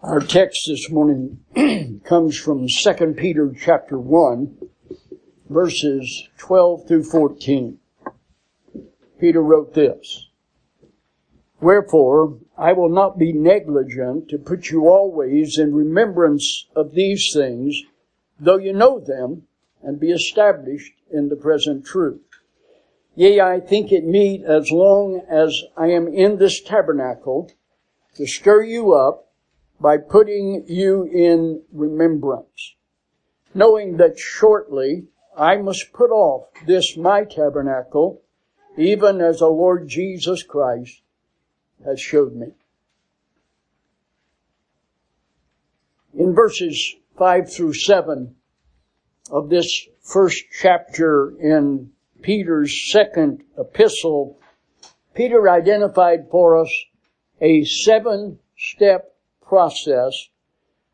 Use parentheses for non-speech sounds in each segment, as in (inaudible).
Our text this morning (clears throat) comes from 2 Peter chapter 1, verses 12 through 14. Peter wrote this, Wherefore, I will not be negligent to put you always in remembrance of these things, though you know them, and be established in the present truth. Yea, I think it meet as long as I am in this tabernacle to stir you up by putting you in remembrance, knowing that shortly I must put off this my tabernacle, even as the Lord Jesus Christ has showed me. In verses 5 through 7 of this first chapter in Peter's second epistle, Peter identified for us a seven step process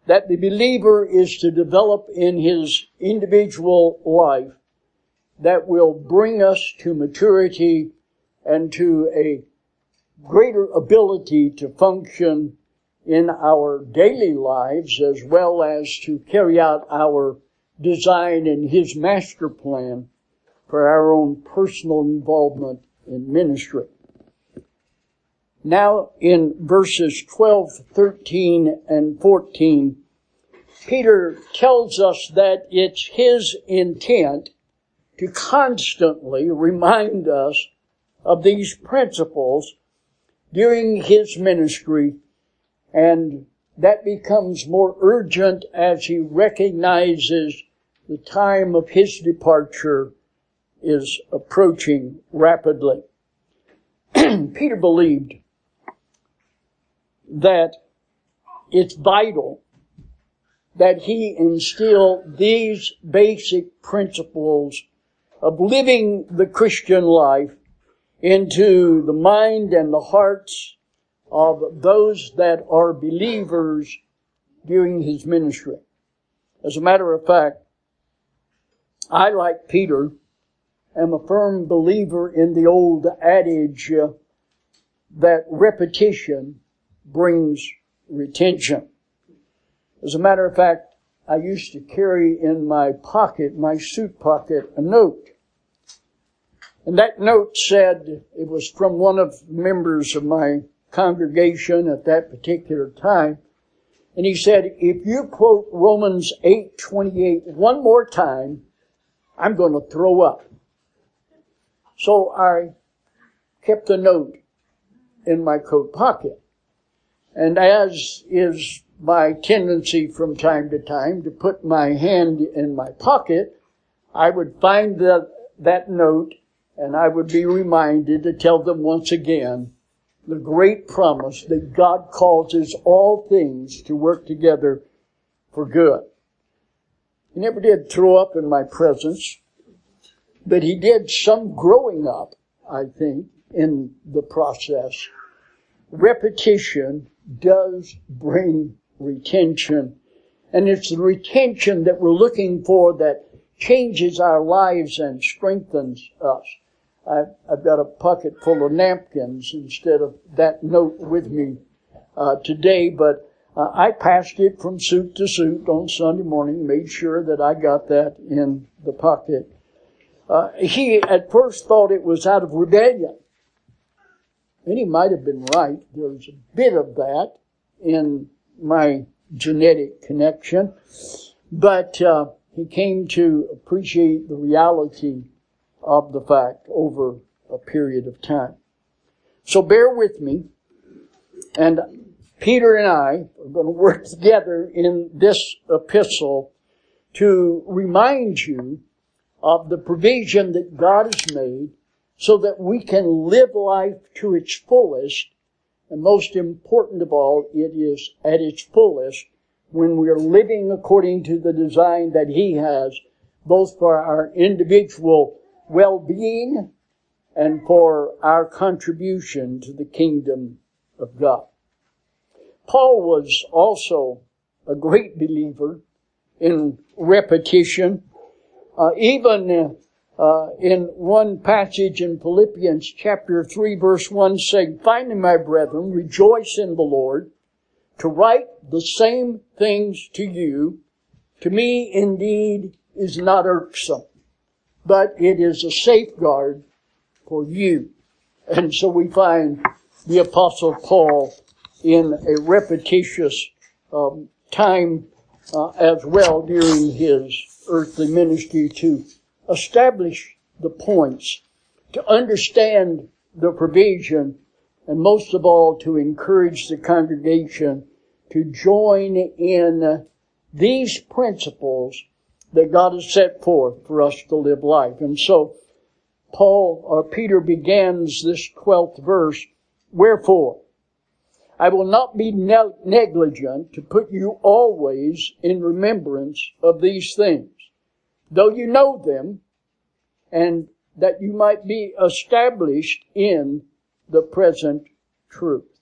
that the believer is to develop in his individual life that will bring us to maturity and to a greater ability to function in our daily lives as well as to carry out our design and his master plan for our own personal involvement in ministry. Now in verses 12, 13, and 14, Peter tells us that it's his intent to constantly remind us of these principles during his ministry and that becomes more urgent as he recognizes the time of his departure is approaching rapidly. (clears throat) Peter believed that it's vital that he instill these basic principles of living the Christian life into the mind and the hearts of those that are believers during his ministry. As a matter of fact, I, like Peter, am a firm believer in the old adage uh, that repetition brings retention. As a matter of fact, I used to carry in my pocket, my suit pocket, a note. And that note said, it was from one of members of my congregation at that particular time. And he said, if you quote Romans 8:28 one more time, I'm going to throw up. So I kept the note in my coat pocket. And as is my tendency from time to time to put my hand in my pocket, I would find that, that note and I would be reminded to tell them once again the great promise that God causes all things to work together for good. He never did throw up in my presence, but he did some growing up, I think, in the process. Repetition does bring retention. And it's the retention that we're looking for that changes our lives and strengthens us. I've, I've got a pocket full of napkins instead of that note with me uh, today, but uh, I passed it from suit to suit on Sunday morning, made sure that I got that in the pocket. Uh, he at first thought it was out of rebellion. And he might have been right. There's a bit of that in my genetic connection. But uh, he came to appreciate the reality of the fact over a period of time. So bear with me. And Peter and I are going to work together in this epistle to remind you of the provision that God has made so that we can live life to its fullest. And most important of all, it is at its fullest when we are living according to the design that He has, both for our individual well-being and for our contribution to the kingdom of God. Paul was also a great believer in repetition. Uh, even uh, in one passage in Philippians chapter 3 verse 1 saying, Finally, my brethren, rejoice in the Lord. to write the same things to you, to me indeed is not irksome, but it is a safeguard for you. And so we find the apostle Paul in a repetitious um, time uh, as well during his earthly ministry to establish the points, to understand the provision, and most of all to encourage the congregation to join in these principles that God has set forth for us to live life. And so Paul or Peter begins this 12th verse, wherefore I will not be negligent to put you always in remembrance of these things, though you know them, and that you might be established in the present truth.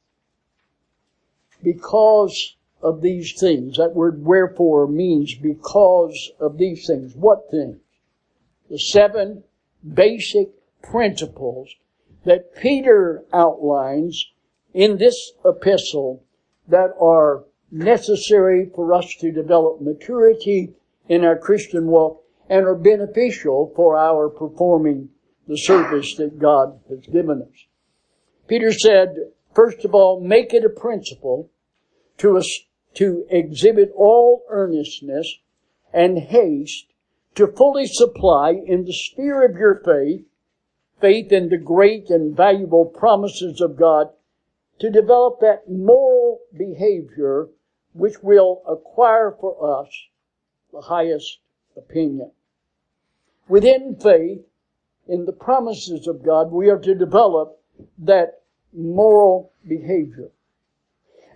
Because of these things, that word wherefore means because of these things. What things? The seven basic principles that Peter outlines in this epistle that are necessary for us to develop maturity in our Christian walk and are beneficial for our performing the service that God has given us. Peter said, first of all, make it a principle to, us, to exhibit all earnestness and haste to fully supply in the sphere of your faith, faith in the great and valuable promises of God, to develop that moral behavior which will acquire for us the highest opinion. Within faith, in the promises of God, we are to develop that moral behavior.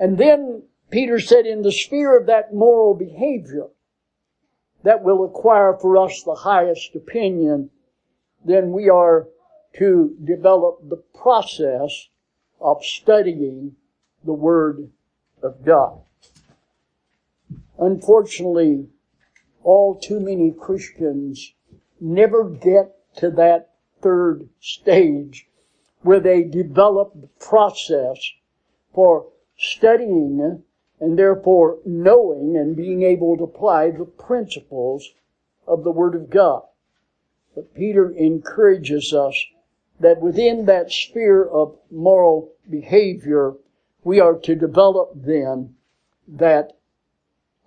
And then Peter said in the sphere of that moral behavior, that will acquire for us the highest opinion, then we are to develop the process of studying the Word of God. Unfortunately, all too many Christians never get to that third stage where they develop the process for studying and therefore knowing and being able to apply the principles of the Word of God. But Peter encourages us that within that sphere of moral behavior, we are to develop then that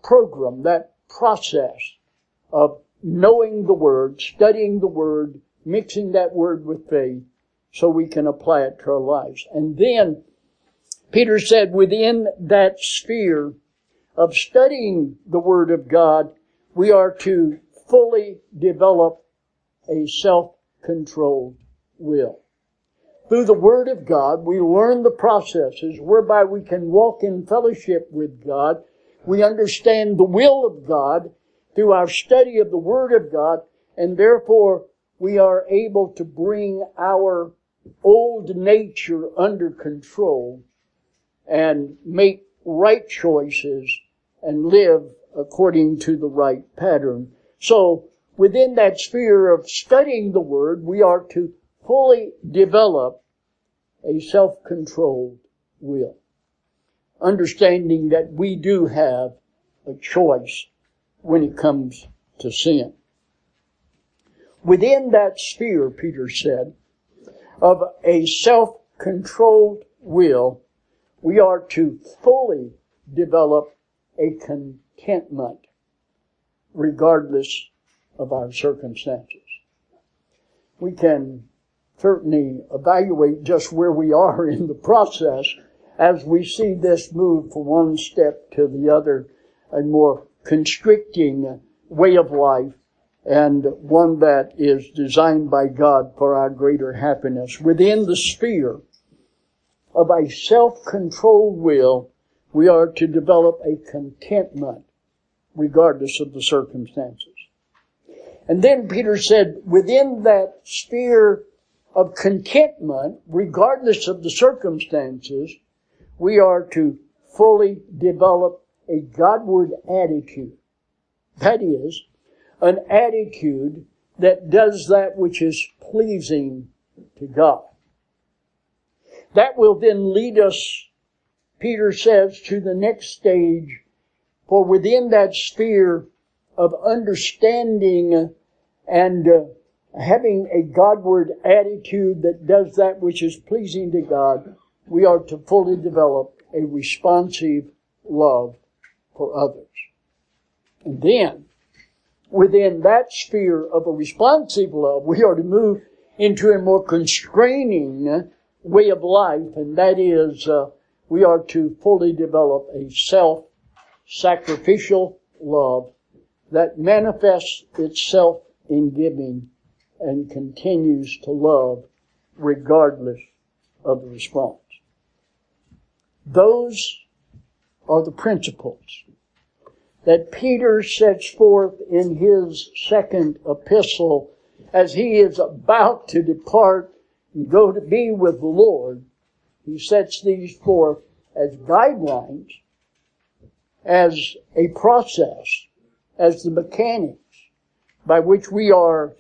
program, that process of knowing the Word, studying the Word, mixing that Word with faith, so we can apply it to our lives. And then Peter said within that sphere of studying the Word of God, we are to fully develop a self-controlled will. Through the Word of God, we learn the processes whereby we can walk in fellowship with God. We understand the will of God through our study of the Word of God, and therefore we are able to bring our old nature under control and make right choices and live according to the right pattern. So within that sphere of studying the Word, we are to fully develop a self-controlled will. Understanding that we do have a choice when it comes to sin. Within that sphere, Peter said, of a self-controlled will, we are to fully develop a contentment regardless of our circumstances. We can certainly evaluate just where we are (laughs) in the process as we see this move from one step to the other, and more constricting way of life and one that is designed by God for our greater happiness. Within the sphere of a self-controlled will, we are to develop a contentment regardless of the circumstances. And then Peter said, within that sphere of contentment, regardless of the circumstances, we are to fully develop a Godward attitude. That is, an attitude that does that which is pleasing to God. That will then lead us Peter says to the next stage, for within that sphere of understanding and uh, having a Godward attitude that does that which is pleasing to God, we are to fully develop a responsive love for others. And then, within that sphere of a responsive love, we are to move into a more constraining way of life, and that is, uh, we are to fully develop a self-sacrificial love that manifests itself in giving and continues to love regardless of the response. Those are the principles that Peter sets forth in his second epistle as he is about to depart and go to be with the Lord. He sets these forth as guidelines, as a process, as the mechanics by which we are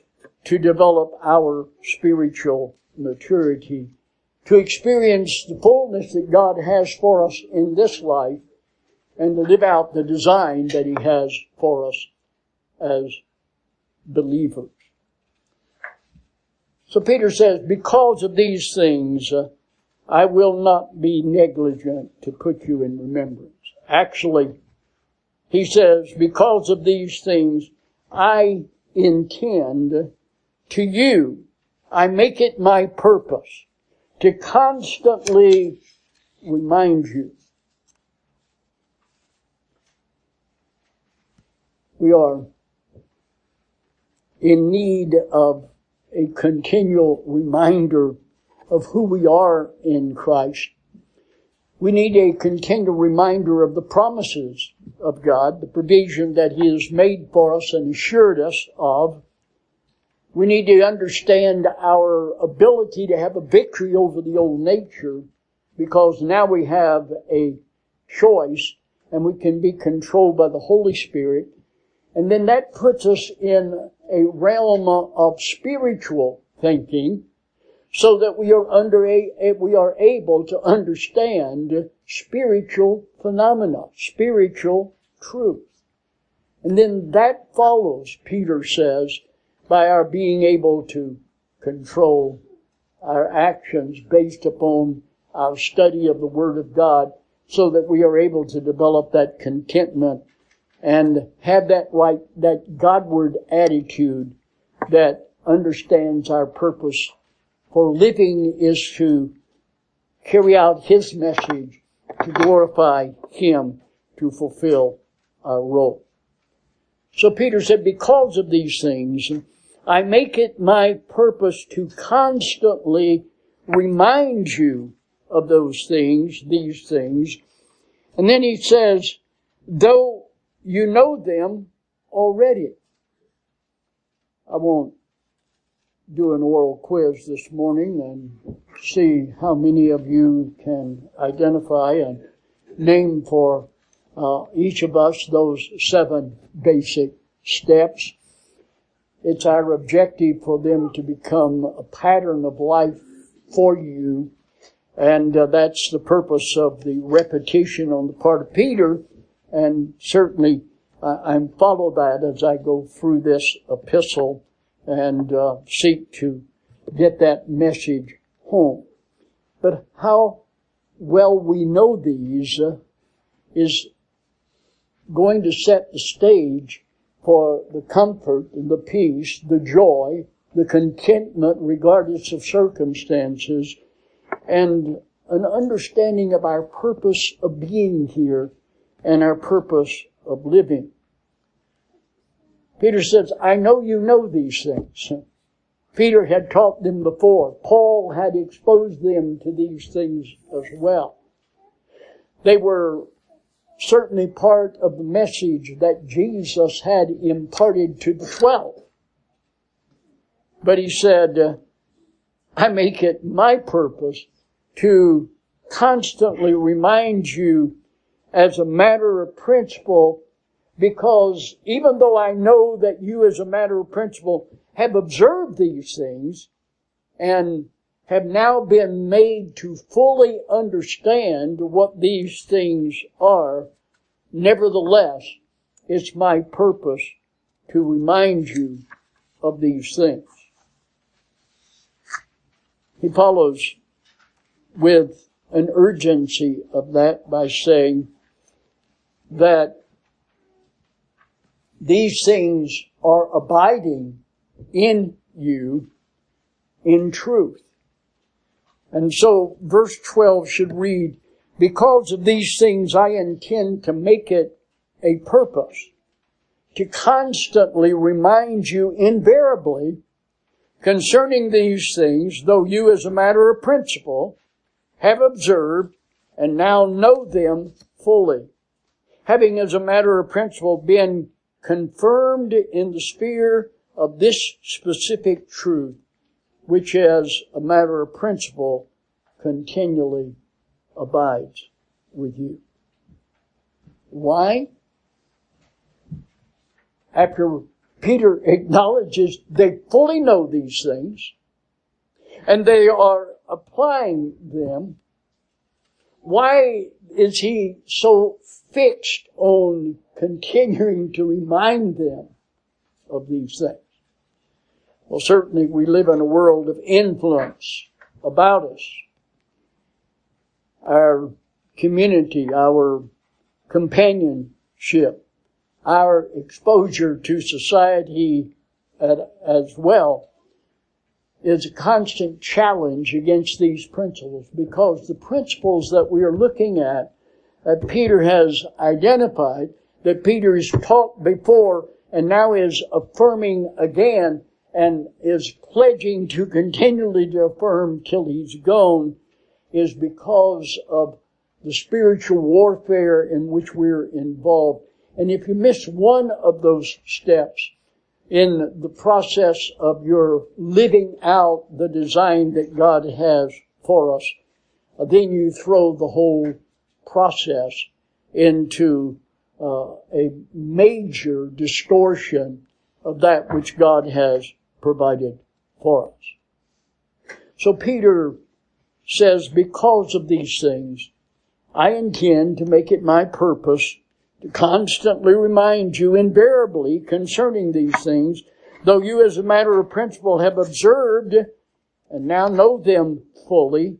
to develop our spiritual maturity, to experience the fullness that God has for us in this life, and to live out the design that He has for us as believers. So Peter says, because of these things, uh, I will not be negligent to put you in remembrance. Actually, he says, because of these things, I intend to you, I make it my purpose to constantly remind you. We are in need of a continual reminder of who we are in Christ. We need a continual reminder of the promises of God, the provision that He has made for us and assured us of. We need to understand our ability to have a victory over the old nature because now we have a choice and we can be controlled by the Holy Spirit. And then that puts us in a realm of spiritual thinking so that we are under a, we are able to understand spiritual phenomena, spiritual truth. And then that follows, Peter says, by our being able to control our actions based upon our study of the Word of God so that we are able to develop that contentment and have that right, that Godward attitude that understands our purpose for living is to carry out His message, to glorify Him, to fulfill our role. So Peter said, because of these things, I make it my purpose to constantly remind you of those things, these things. And then he says, though you know them already. I won't do an oral quiz this morning and see how many of you can identify and name for uh, each of us those seven basic steps. It's our objective for them to become a pattern of life for you. And uh, that's the purpose of the repetition on the part of Peter and certainly I'm follow that as I go through this epistle and uh, seek to get that message home. But how well we know these uh, is going to set the stage for the comfort and the peace, the joy, the contentment regardless of circumstances, and an understanding of our purpose of being here and our purpose of living. Peter says, I know you know these things. Peter had taught them before. Paul had exposed them to these things as well. They were certainly part of the message that Jesus had imparted to the twelve. But he said, I make it my purpose to constantly remind you as a matter of principle because even though I know that you as a matter of principle have observed these things and have now been made to fully understand what these things are, nevertheless, it's my purpose to remind you of these things. He follows with an urgency of that by saying that these things are abiding in you in truth. And so verse 12 should read, because of these things I intend to make it a purpose to constantly remind you invariably concerning these things, though you as a matter of principle have observed and now know them fully. Having as a matter of principle been confirmed in the sphere of this specific truth, which as a matter of principle continually abides with you. Why? After Peter (laughs) acknowledges they fully know these things and they are applying them, why is he so fixed on continuing to remind them of these things? Well, certainly we live in a world of influence about us. Our community, our companionship, our exposure to society as well is a constant challenge against these principles because the principles that we are looking at that Peter has identified, that Peter has taught before and now is affirming again and is pledging to continually to affirm till he's gone is because of the spiritual warfare in which we're involved. And if you miss one of those steps in the process of your living out the design that God has for us, then you throw the whole process into uh, a major distortion of that which God has provided for us. So Peter says, because of these things, I intend to make it my purpose to constantly remind you invariably concerning these things, though you as a matter of principle have observed and now know them fully,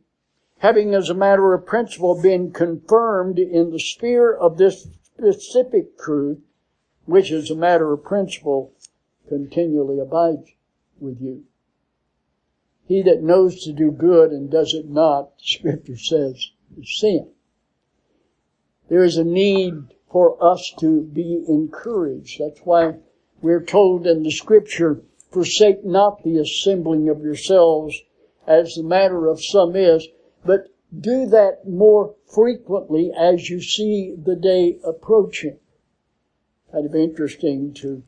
having as a matter of principle been confirmed in the sphere of this specific truth, which as a matter of principle continually abides with you. He that knows to do good and does it not, the scripture says, is sin. There is a need for us to be encouraged. That's why we're told in the scripture, forsake not the assembling of yourselves as the matter of some is, but do that more frequently as you see the day approaching. Kind of interesting to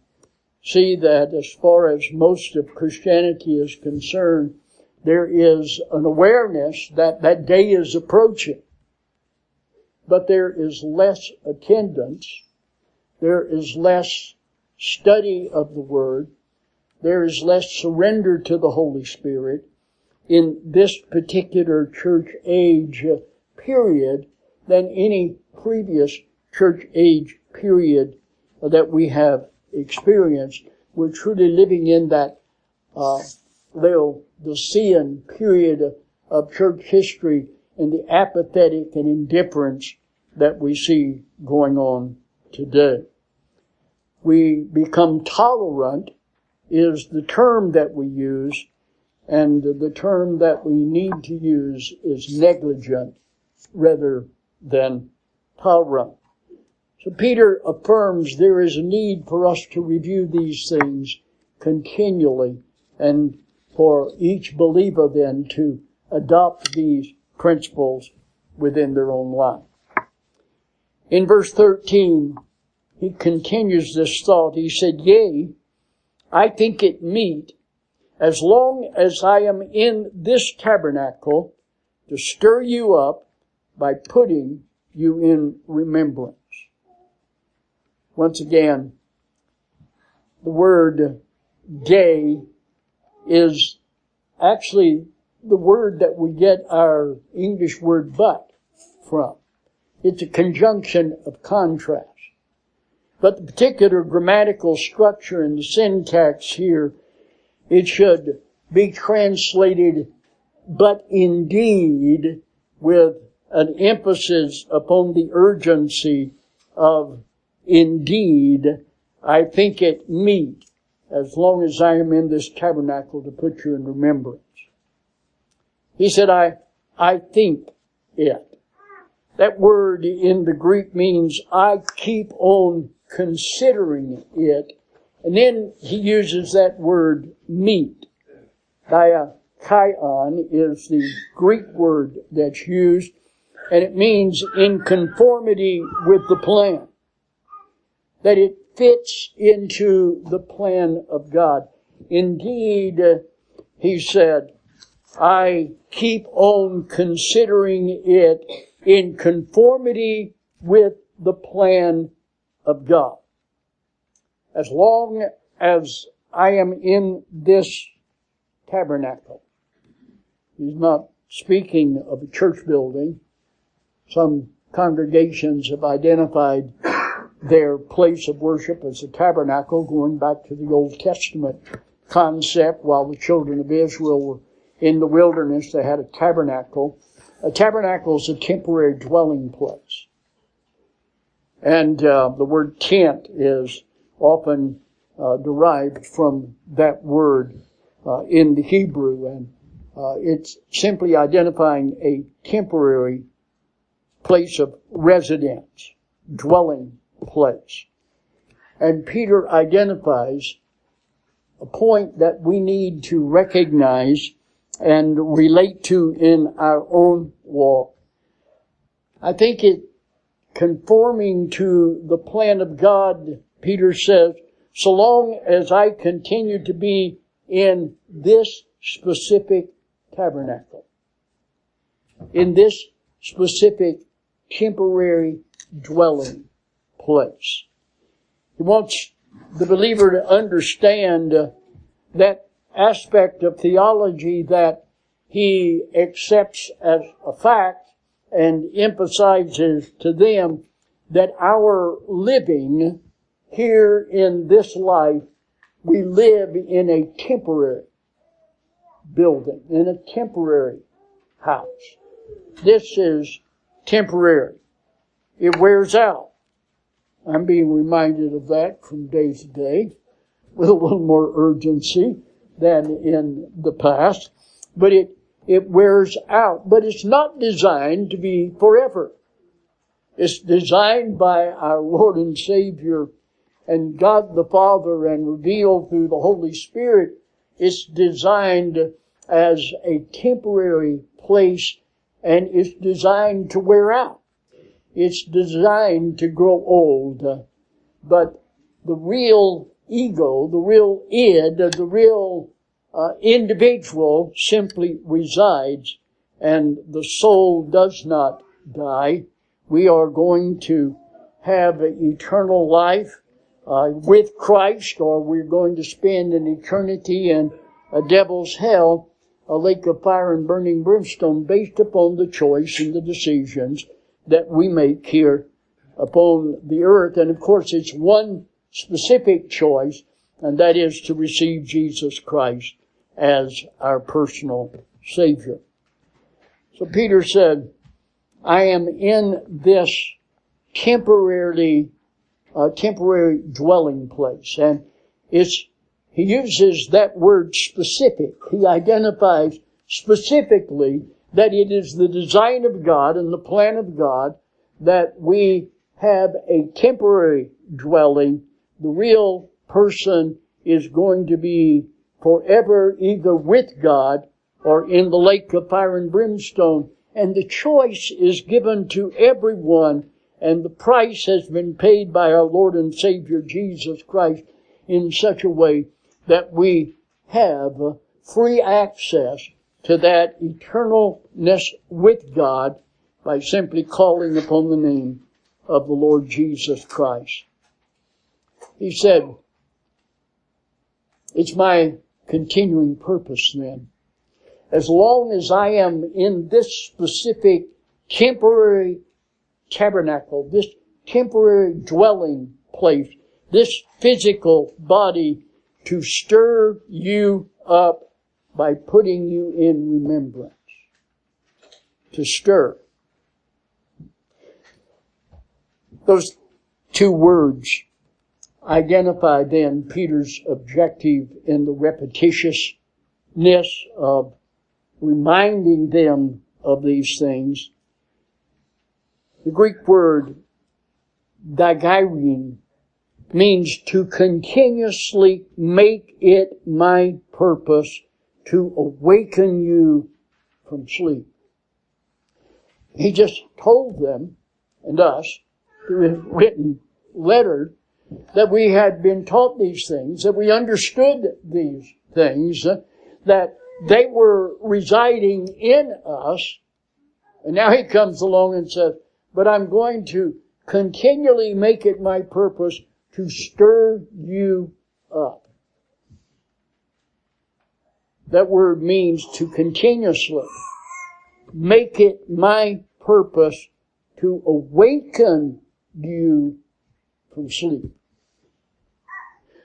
see that as far as most of Christianity is concerned, there is an awareness that that day is approaching. But there is less attendance. There is less study of the Word. There is less surrender to the Holy Spirit in this particular church age period than any previous church age period that we have experienced. We're truly living in that uh, Laodicean period of, of church history and the apathetic and indifference that we see going on today. We become tolerant is the term that we use, and the term that we need to use is negligent rather than tolerant. So Peter affirms there is a need for us to review these things continually and for each believer then to adopt these principles within their own life. In verse 13, he continues this thought. He said, Yea, I think it meet, as long as I am in this tabernacle, to stir you up by putting you in remembrance. Once again, the word de is actually the word that we get our English word but from. It's a conjunction of contrast. But the particular grammatical structure and the syntax here, it should be translated but indeed with an emphasis upon the urgency of indeed, I think it meet as long as I am in this tabernacle to put you in remembrance. He said, I, I think it. That word in the Greek means I keep on considering it. And then he uses that word meet. dikaion is the Greek word that's used, and it means in conformity with the plan. That it fits into the plan of God. Indeed, he said, I keep on considering it in conformity with the plan of God. As long as I am in this tabernacle, he's not speaking of a church building. Some congregations have identified their place of worship as a tabernacle, going back to the Old Testament concept while the children of Israel were in the wilderness, they had a tabernacle. A tabernacle is a temporary dwelling place. And uh, the word tent is often uh, derived from that word uh, in the Hebrew, and uh, it's simply identifying a temporary place of residence, dwelling place. And Peter identifies a point that we need to recognize and relate to in our own walk. I think it conforming to the plan of God, Peter says, so long as I continue to be in this specific tabernacle, in this specific temporary dwelling place. He wants the believer to understand uh, that aspect of theology that he accepts as a fact and emphasizes to them that our living here in this life, we live in a temporary building, in a temporary house. This is temporary. It wears out. I'm being reminded of that from day to day with a little more urgency than in the past. But it, it wears out. But it's not designed to be forever. It's designed by our Lord and Savior and God the Father and revealed through the Holy Spirit. It's designed as a temporary place and it's designed to wear out. It's designed to grow old. But the real ego, the real id, the real uh, individual simply resides and the soul does not die. We are going to have eternal life uh, with Christ or we're going to spend an eternity in a devil's hell, a lake of fire and burning brimstone based upon the choice and the decisions that we make here upon the earth. And of course, it's one specific choice, and that is to receive Jesus Christ as our personal Savior. So Peter said, I am in this temporarily, uh, temporary dwelling place. And it's, he uses that word specific. He identifies specifically that it is the design of God and the plan of God that we have a temporary dwelling. The real person is going to be forever either with God or in the lake of fire and brimstone. And the choice is given to everyone and the price has been paid by our Lord and Savior Jesus Christ in such a way that we have free access to that eternalness with God by simply calling upon the name of the Lord Jesus Christ. He said, it's my continuing purpose then. as long as I am in this specific temporary tabernacle, this temporary dwelling place, this physical body to stir you up by putting you in remembrance. To stir. Those two words identify then Peter's objective in the repetitiousness of reminding them of these things. The Greek word diegeirein means to continuously make it my purpose to awaken you from sleep. He just told them and us through his written letter that we had been taught these things, that we understood these things, that they were residing in us. And now he comes along and says, but I'm going to continually make it my purpose to stir you up. That word means to continuously make it my purpose to awaken you from sleep.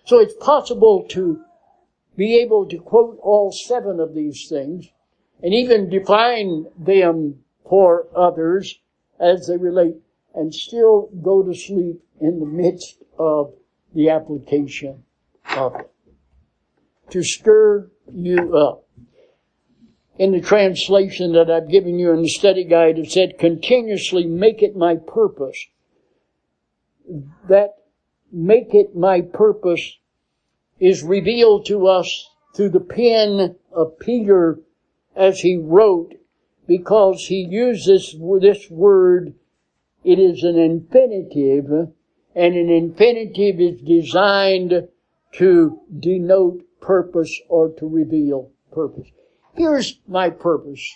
So it's possible to be able to quote all seven of these things and even define them for others as they relate and still go to sleep in the midst of the application of it. To stir you up. In the translation that I've given you in the study guide, it said, continuously make it my purpose. That make it my purpose is revealed to us through the pen of Peter as he wrote because he uses this word. It is an infinitive and an infinitive is designed to denote purpose or to reveal purpose. Here's my purpose.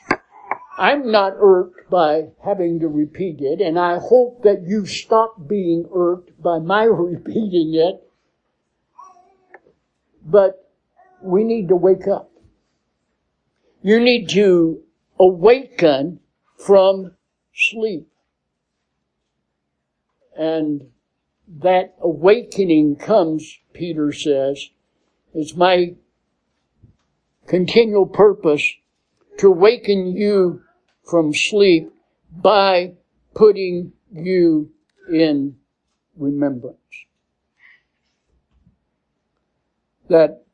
I'm not irked by having to repeat it, and I hope that you stop being irked by my (laughs) repeating it. But we need to wake up. You need to awaken from sleep. And that awakening comes, Peter says, it's my continual purpose to awaken you from sleep by putting you in remembrance. That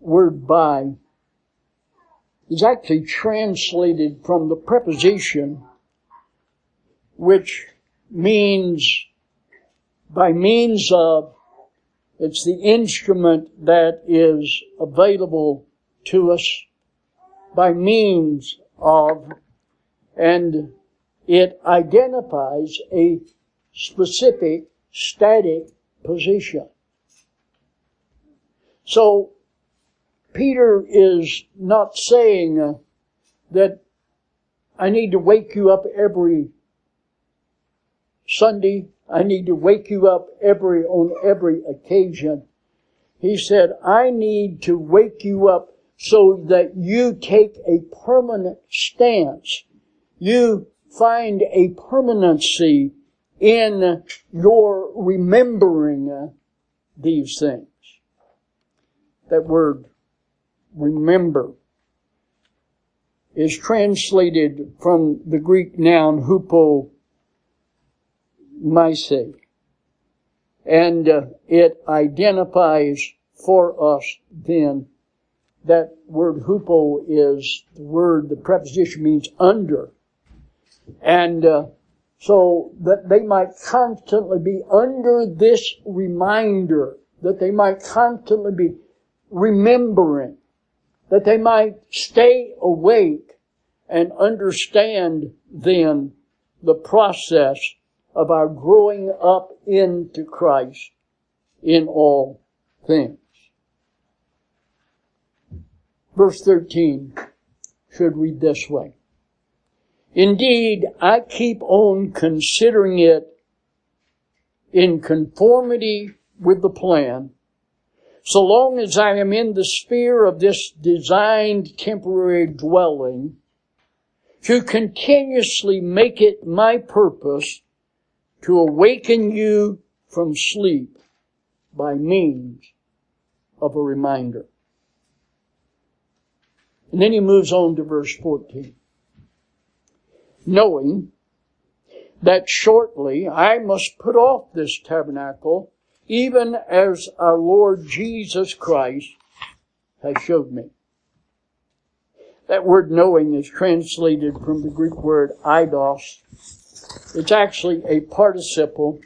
word by is actually translated from the preposition which means by means of it's the instrument that is available to us by means of and it identifies a specific static position. So Peter is not saying uh, that I need to wake you up every Sunday. I need to wake you up every, on every occasion. He said, I need to wake you up so that you take a permanent stance. You find a permanency in your remembering these things. That word, remember, is translated from the Greek noun hupo Maise. And uh, it identifies for us then that word hupo is the word, the preposition means under. And uh, so that they might constantly be under this reminder, that they might constantly be remembering, that they might stay awake and understand then the process of our growing up into Christ in all things. Verse 13 should read this way. Indeed, I keep on considering it in conformity with the plan so long as I am in the sphere of this designed temporary dwelling, to continuously make it my purpose to awaken you from sleep by means of a reminder. And then he moves on to verse 14. Knowing that shortly I must put off this tabernacle, even as our Lord Jesus Christ has showed me. That word knowing is translated from the Greek word eidos. It's actually a participle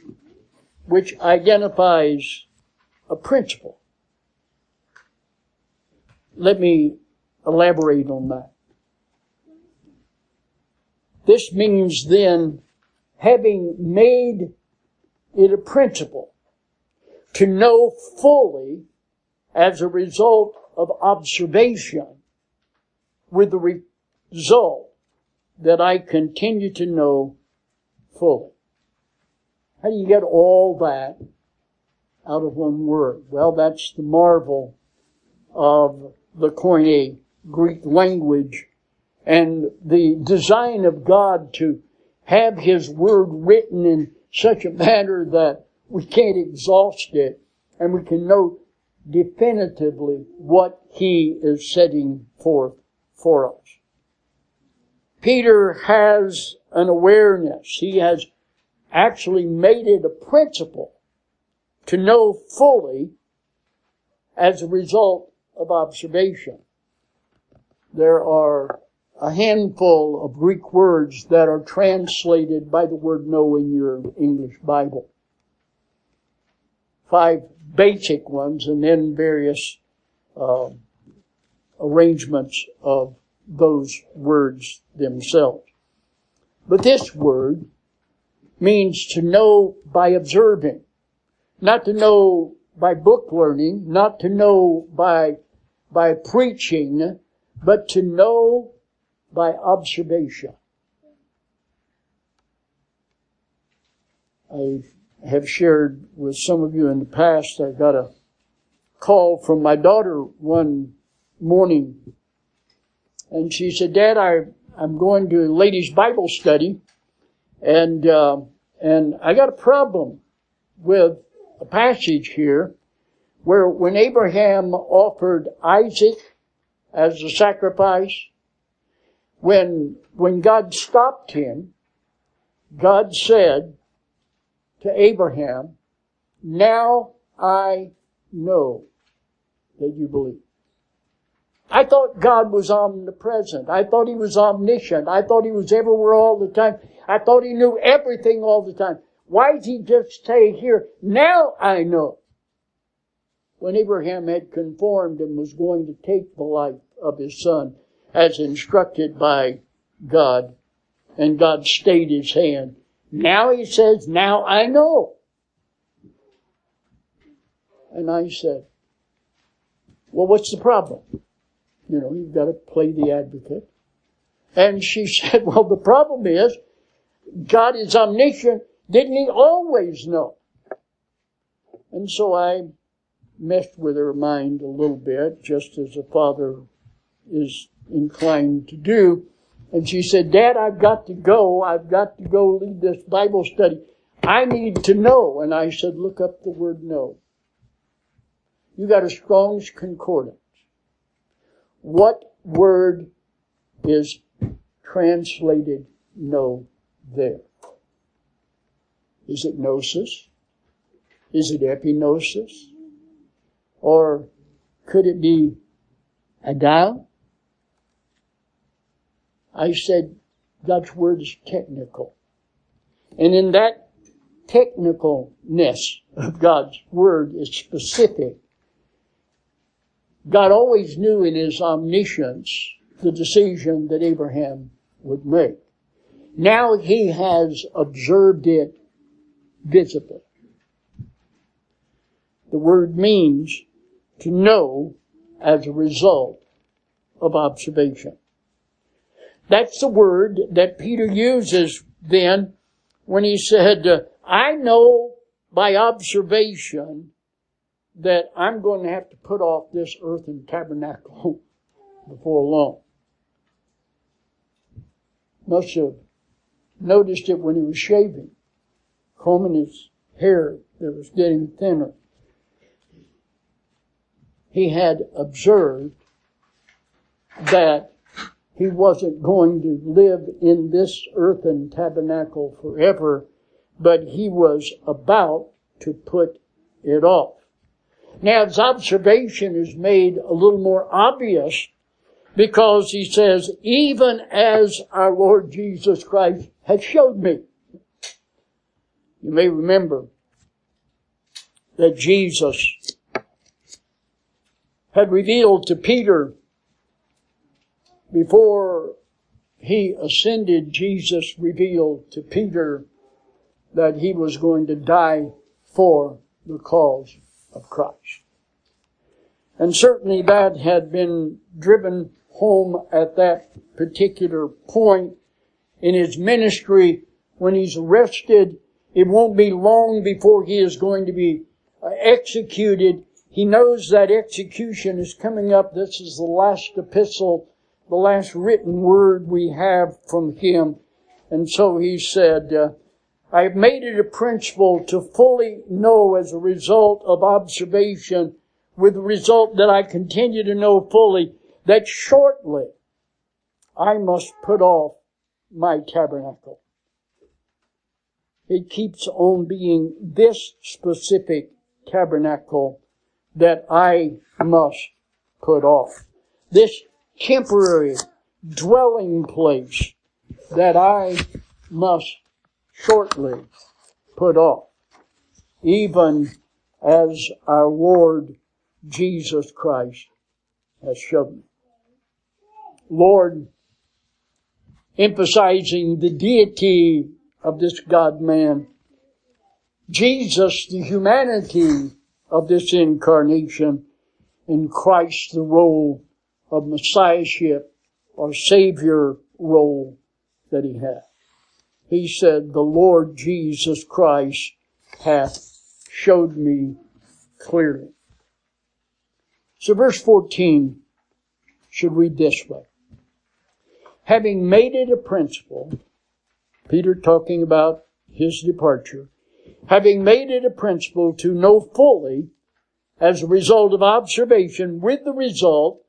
which identifies a principle. Let me elaborate on that. This means then having made it a principle to know fully as a result of observation with the result that I continue to know fully. How do you get all that out of one word? Well, that's the marvel of the Koine Greek language and the design of God to have His Word written in such a manner that we can't exhaust it and we can know definitively what He is setting forth for us. Peter has an awareness. He has actually made it a principle to know fully as a result of observation. There are a handful of Greek words that are translated by the word know in your English Bible. Five basic ones and then various uh, arrangements of those words themselves. But this word means to know by observing, not to know by book learning, not to know by, by preaching, but to know by observation. I have shared with some of you in the past, I got a call from my daughter one morning and she said, Dad, I, I'm going to a ladies Bible study and, uh, and I got a problem with a passage here where when Abraham offered Isaac as a sacrifice, when, when God stopped him, God said to Abraham, now I know that you believe. I thought God was omnipresent. I thought He was omniscient. I thought He was everywhere all the time. I thought He knew everything all the time. Why did He just stay here, now I know? When Abraham had conformed and was going to take the life of his son as instructed by God, and God stayed his hand. Now he says, now I know. And I said, well, what's the problem? You know, you've got to play the advocate. And she (laughs) said, well, the problem is, God is omniscient. Didn't he always know? And so I messed with her mind a little bit, just as a father is inclined to do. And she said, Dad, I've got to go. I've got to go lead this Bible study. I need to know. And I said, look up the word know. You got a Strong's Concordance. What word is translated know there? Is it gnosis? Is it epignosis? Or could it be oida? I said God's word is technical. And in that technicalness of God's word is specific God always knew in his omniscience the decision that Abraham would make. Now he has observed it visibly. The word means to know as a result of observation. That's the word that Peter uses then when he said, uh, I know by observation that I'm going to have to put off this earthen tabernacle (laughs) before long. Must have noticed it when he was shaving, combing his hair that was getting thinner. He had observed that he wasn't going to live in this earthen tabernacle forever, but he was about to put it off. Now his observation is made a little more obvious because he says, even as our Lord Jesus Christ has showed me. You may remember that Jesus had revealed to Peter before he ascended, Jesus revealed to Peter that he was going to die for the cause of Christ. And certainly that had been driven home at that particular point in his ministry when he's arrested. It won't be long before he is going to be uh, executed. He knows that execution is coming up. This is the last epistle, the last written word we have from him. And so he said, uh, I have made it a principle to fully know as a result of observation, with the result that I continue to know fully, that shortly I must put off my tabernacle. It keeps on being this specific tabernacle that I must put off. This temporary dwelling place that I must shortly put off, even as our Lord Jesus Christ has shown. Lord, emphasizing the deity of this God man, Jesus, the humanity of this incarnation, and Christ, the role of Messiahship or Savior role that he had he said, the Lord Jesus Christ hath showed me clearly. So verse 14 should read this way. Having made it a principle, Peter talking about his departure, having made it a principle to know fully as a result of observation with the result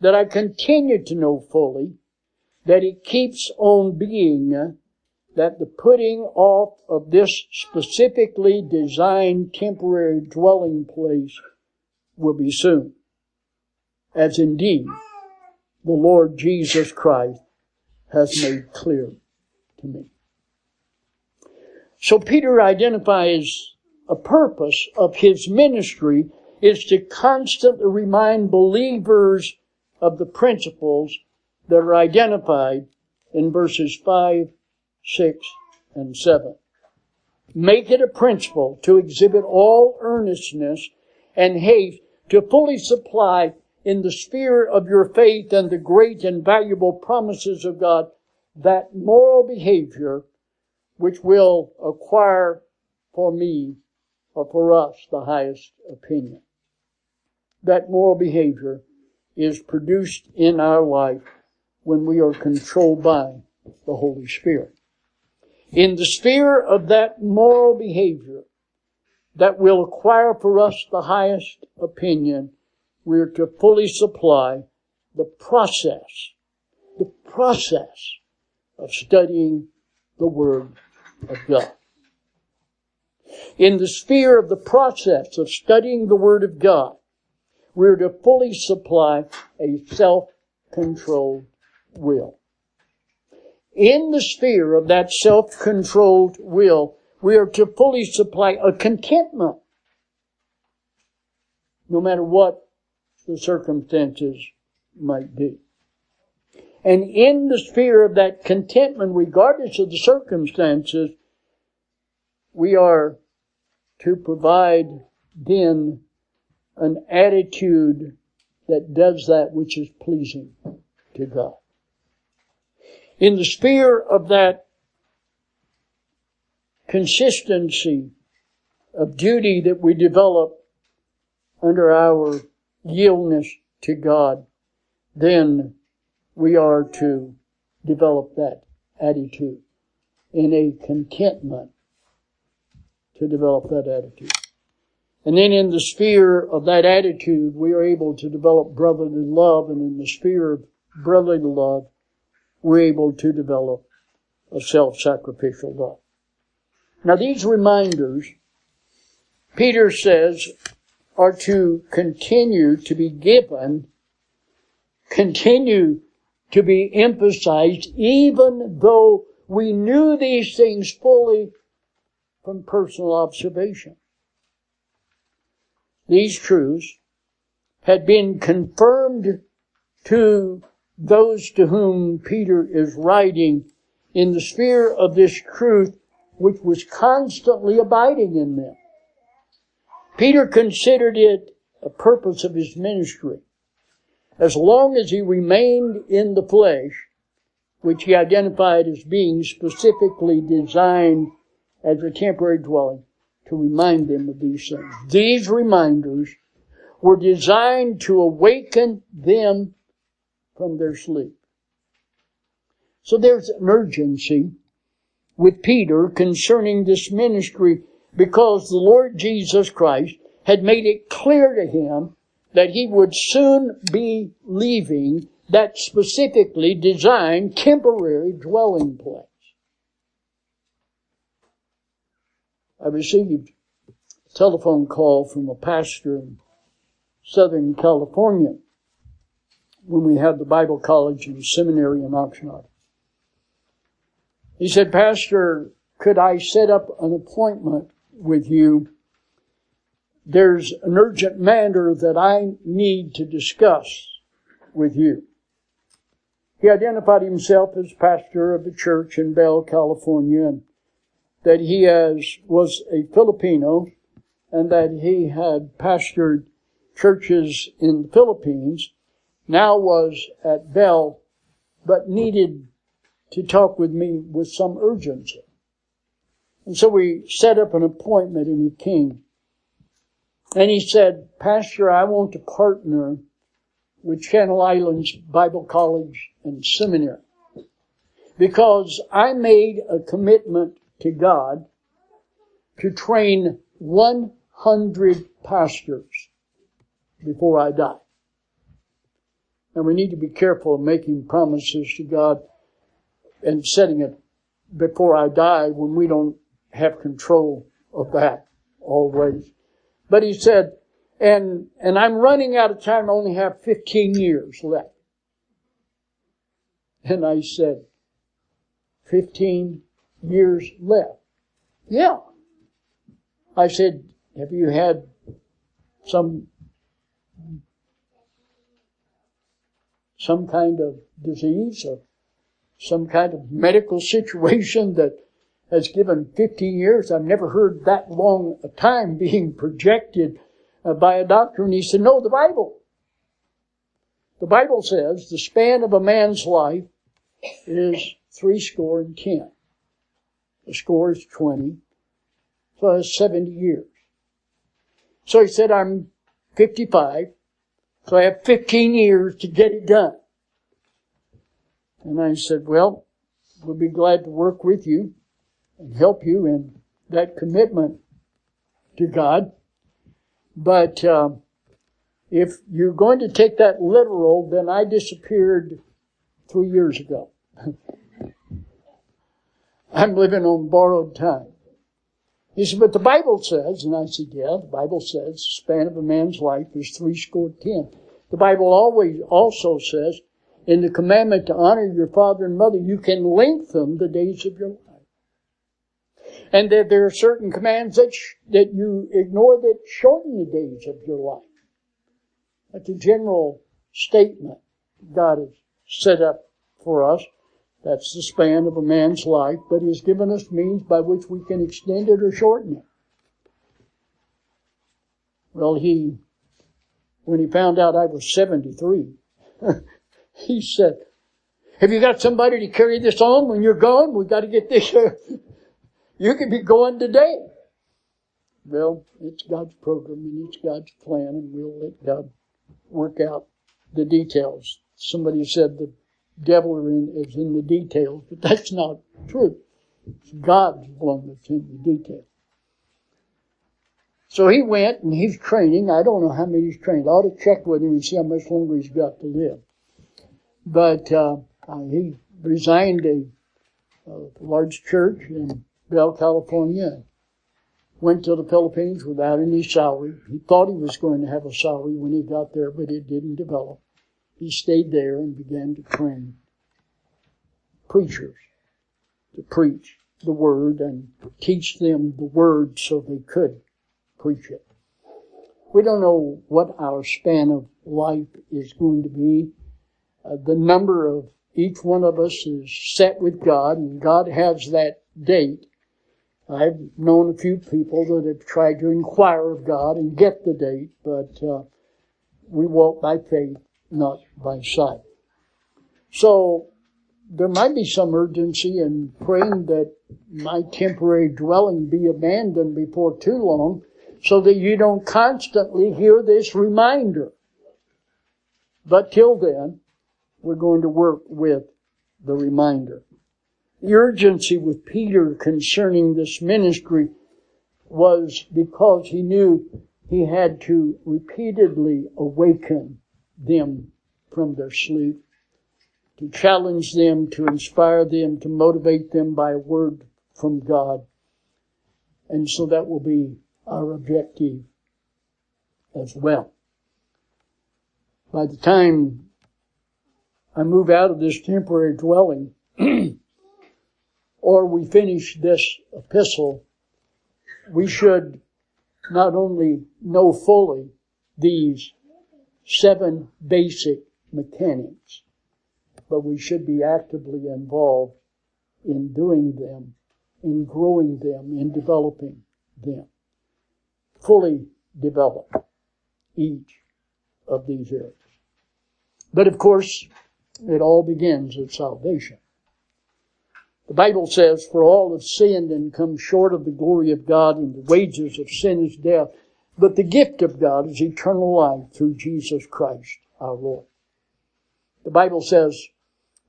that I continue to know fully that it keeps on being uh, that the putting off of this specifically designed temporary dwelling place will be soon. As indeed the Lord Jesus Christ has made clear to me. So Peter identifies a purpose of his ministry is to constantly remind believers of the principles that are identified in verses 5 6, and 7. Make it a principle to exhibit all earnestness and haste to fully supply in the sphere of your faith and the great and valuable promises of God that moral behavior which will acquire for me or for us the highest opinion. That moral behavior is produced in our life when we are controlled by the Holy Spirit in the sphere of that moral behavior that will acquire for us the highest opinion, we're to fully supply the process, the process of studying the Word of God. In the sphere of the process of studying the Word of God, we're to fully supply a self-controlled will in the sphere of that self-controlled will, we are to fully supply a contentment, no matter what the circumstances might be. And in the sphere of that contentment, regardless of the circumstances, we are to provide then an attitude that does that which is pleasing to God in the sphere of that consistency of duty that we develop under our yieldness to God, then we are to develop that attitude in a contentment to develop that attitude. And then in the sphere of that attitude, we are able to develop brotherly love, and in the sphere of brotherly love, we're able to develop a self-sacrificial love. Now these reminders, Peter says, are to continue to be given, continue to be emphasized, even though we knew these things fully from personal observation. These truths had been confirmed to those to whom Peter is writing in the sphere of this truth which was constantly abiding in them. Peter considered it a purpose of his ministry. As long as he remained in the flesh, which he identified as being specifically designed as a temporary dwelling, to remind them of these things. These reminders were designed to awaken them from their sleep. So there's an urgency with Peter concerning this ministry because the Lord Jesus Christ had made it clear to him that he would soon be leaving that specifically designed temporary dwelling place. I received a telephone call from a pastor in Southern California when we had the Bible College and Seminary in Oxnard. He said, Pastor, could I set up an appointment with you? There's an urgent matter that I need to discuss with you. He identified himself as pastor of a church in Bell, California, and that he has, was a Filipino and that he had pastored churches in the Philippines, now was at Bell, but needed to talk with me with some urgency. And so we set up an appointment and he came. And he said, Pastor, I want to partner with Channel Islands Bible College and Seminary because I made a commitment to God to train 100 pastors before I die. And we need to be careful of making promises to God and setting it before I die when we don't have control of that always. But he said, and, and I'm running out of time. I only have 15 years left. And I said, 15 years left. Yeah. I said, have you had some, some kind of disease or some kind of medical (laughs) situation that has given 15 years? I've never heard that long a time being projected uh, by a doctor. And he said, no, the Bible. The Bible says the span of a man's life is three score and ten. The score is 20. 70 years. So he said, I'm 55. So I have 15 years to get it done. And I said, well, we'll be glad to work with you and help you in that commitment to God. But uh, if you're going to take that literal, then I disappeared three years ago. (laughs) I'm living on borrowed time. He said, but the Bible says, and I said, yeah, the Bible says the span of a man's life is three score ten. The Bible always also says, in the commandment to honor your father and mother, you can lengthen the days of your life. And that there are certain commands that, sh- that you ignore that shorten the days of your life. That's a general statement God has set up for us. That's the span of a man's life, but He's given us means by which we can extend it or shorten it. Well, he, when he found out I was 73, (laughs) he said, have you got somebody to carry this on when you're gone? We've got to get this. Uh, (laughs) you could be going today. Well, it's God's program and it's God's plan, and we'll let God work out the details. Somebody said the devil is in the details, but that's not true. It's God's one that's in the details. So he went and he's training. I don't know how many he's trained. I ought to check with him and see how much longer he's got to live. But uh, uh he resigned a, a, large church in Bell, California. Went to the Philippines without any salary. He thought he was going to have a salary when he got there, but it didn't develop. He stayed there and began to train preachers to preach the word and teach them the word so they could preach it. We don't know what our span of life is going to be. Uh, the number of each one of us is set with God, and God has that date. I've known a few people that have tried to inquire of God and get the date, but uh, we walk by faith, not by sight. So there might be some urgency in praying that my temporary dwelling be abandoned before too long so that you don't constantly hear this reminder. But till then, we're going to work with the reminder. The urgency with Peter concerning this ministry was because he knew he had to repeatedly awaken them from their sleep, to challenge them, to inspire them, to motivate them by a word from God. And so that will be our objective as well. By the time I move out of this temporary dwelling, (clears throat) or we finish this epistle, we should not only know fully these seven basic mechanics, but we should be actively involved in doing them, in growing them, in developing them fully develop each of these areas. But of course, it all begins at salvation. The Bible says, for all have sinned and come short of the glory of God and the wages of sin is death. But the gift of God is eternal life through Jesus Christ our Lord. The Bible says,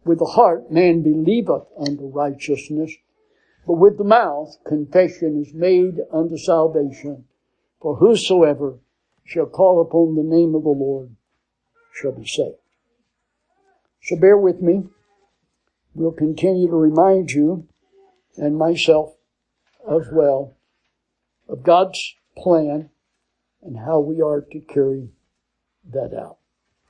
with the heart man believeth unto righteousness, but with the mouth confession is made unto salvation. For whosoever shall call upon the name of the Lord shall be saved. So bear with me. We'll continue to remind you and myself as well of God's plan and how we are to carry that out.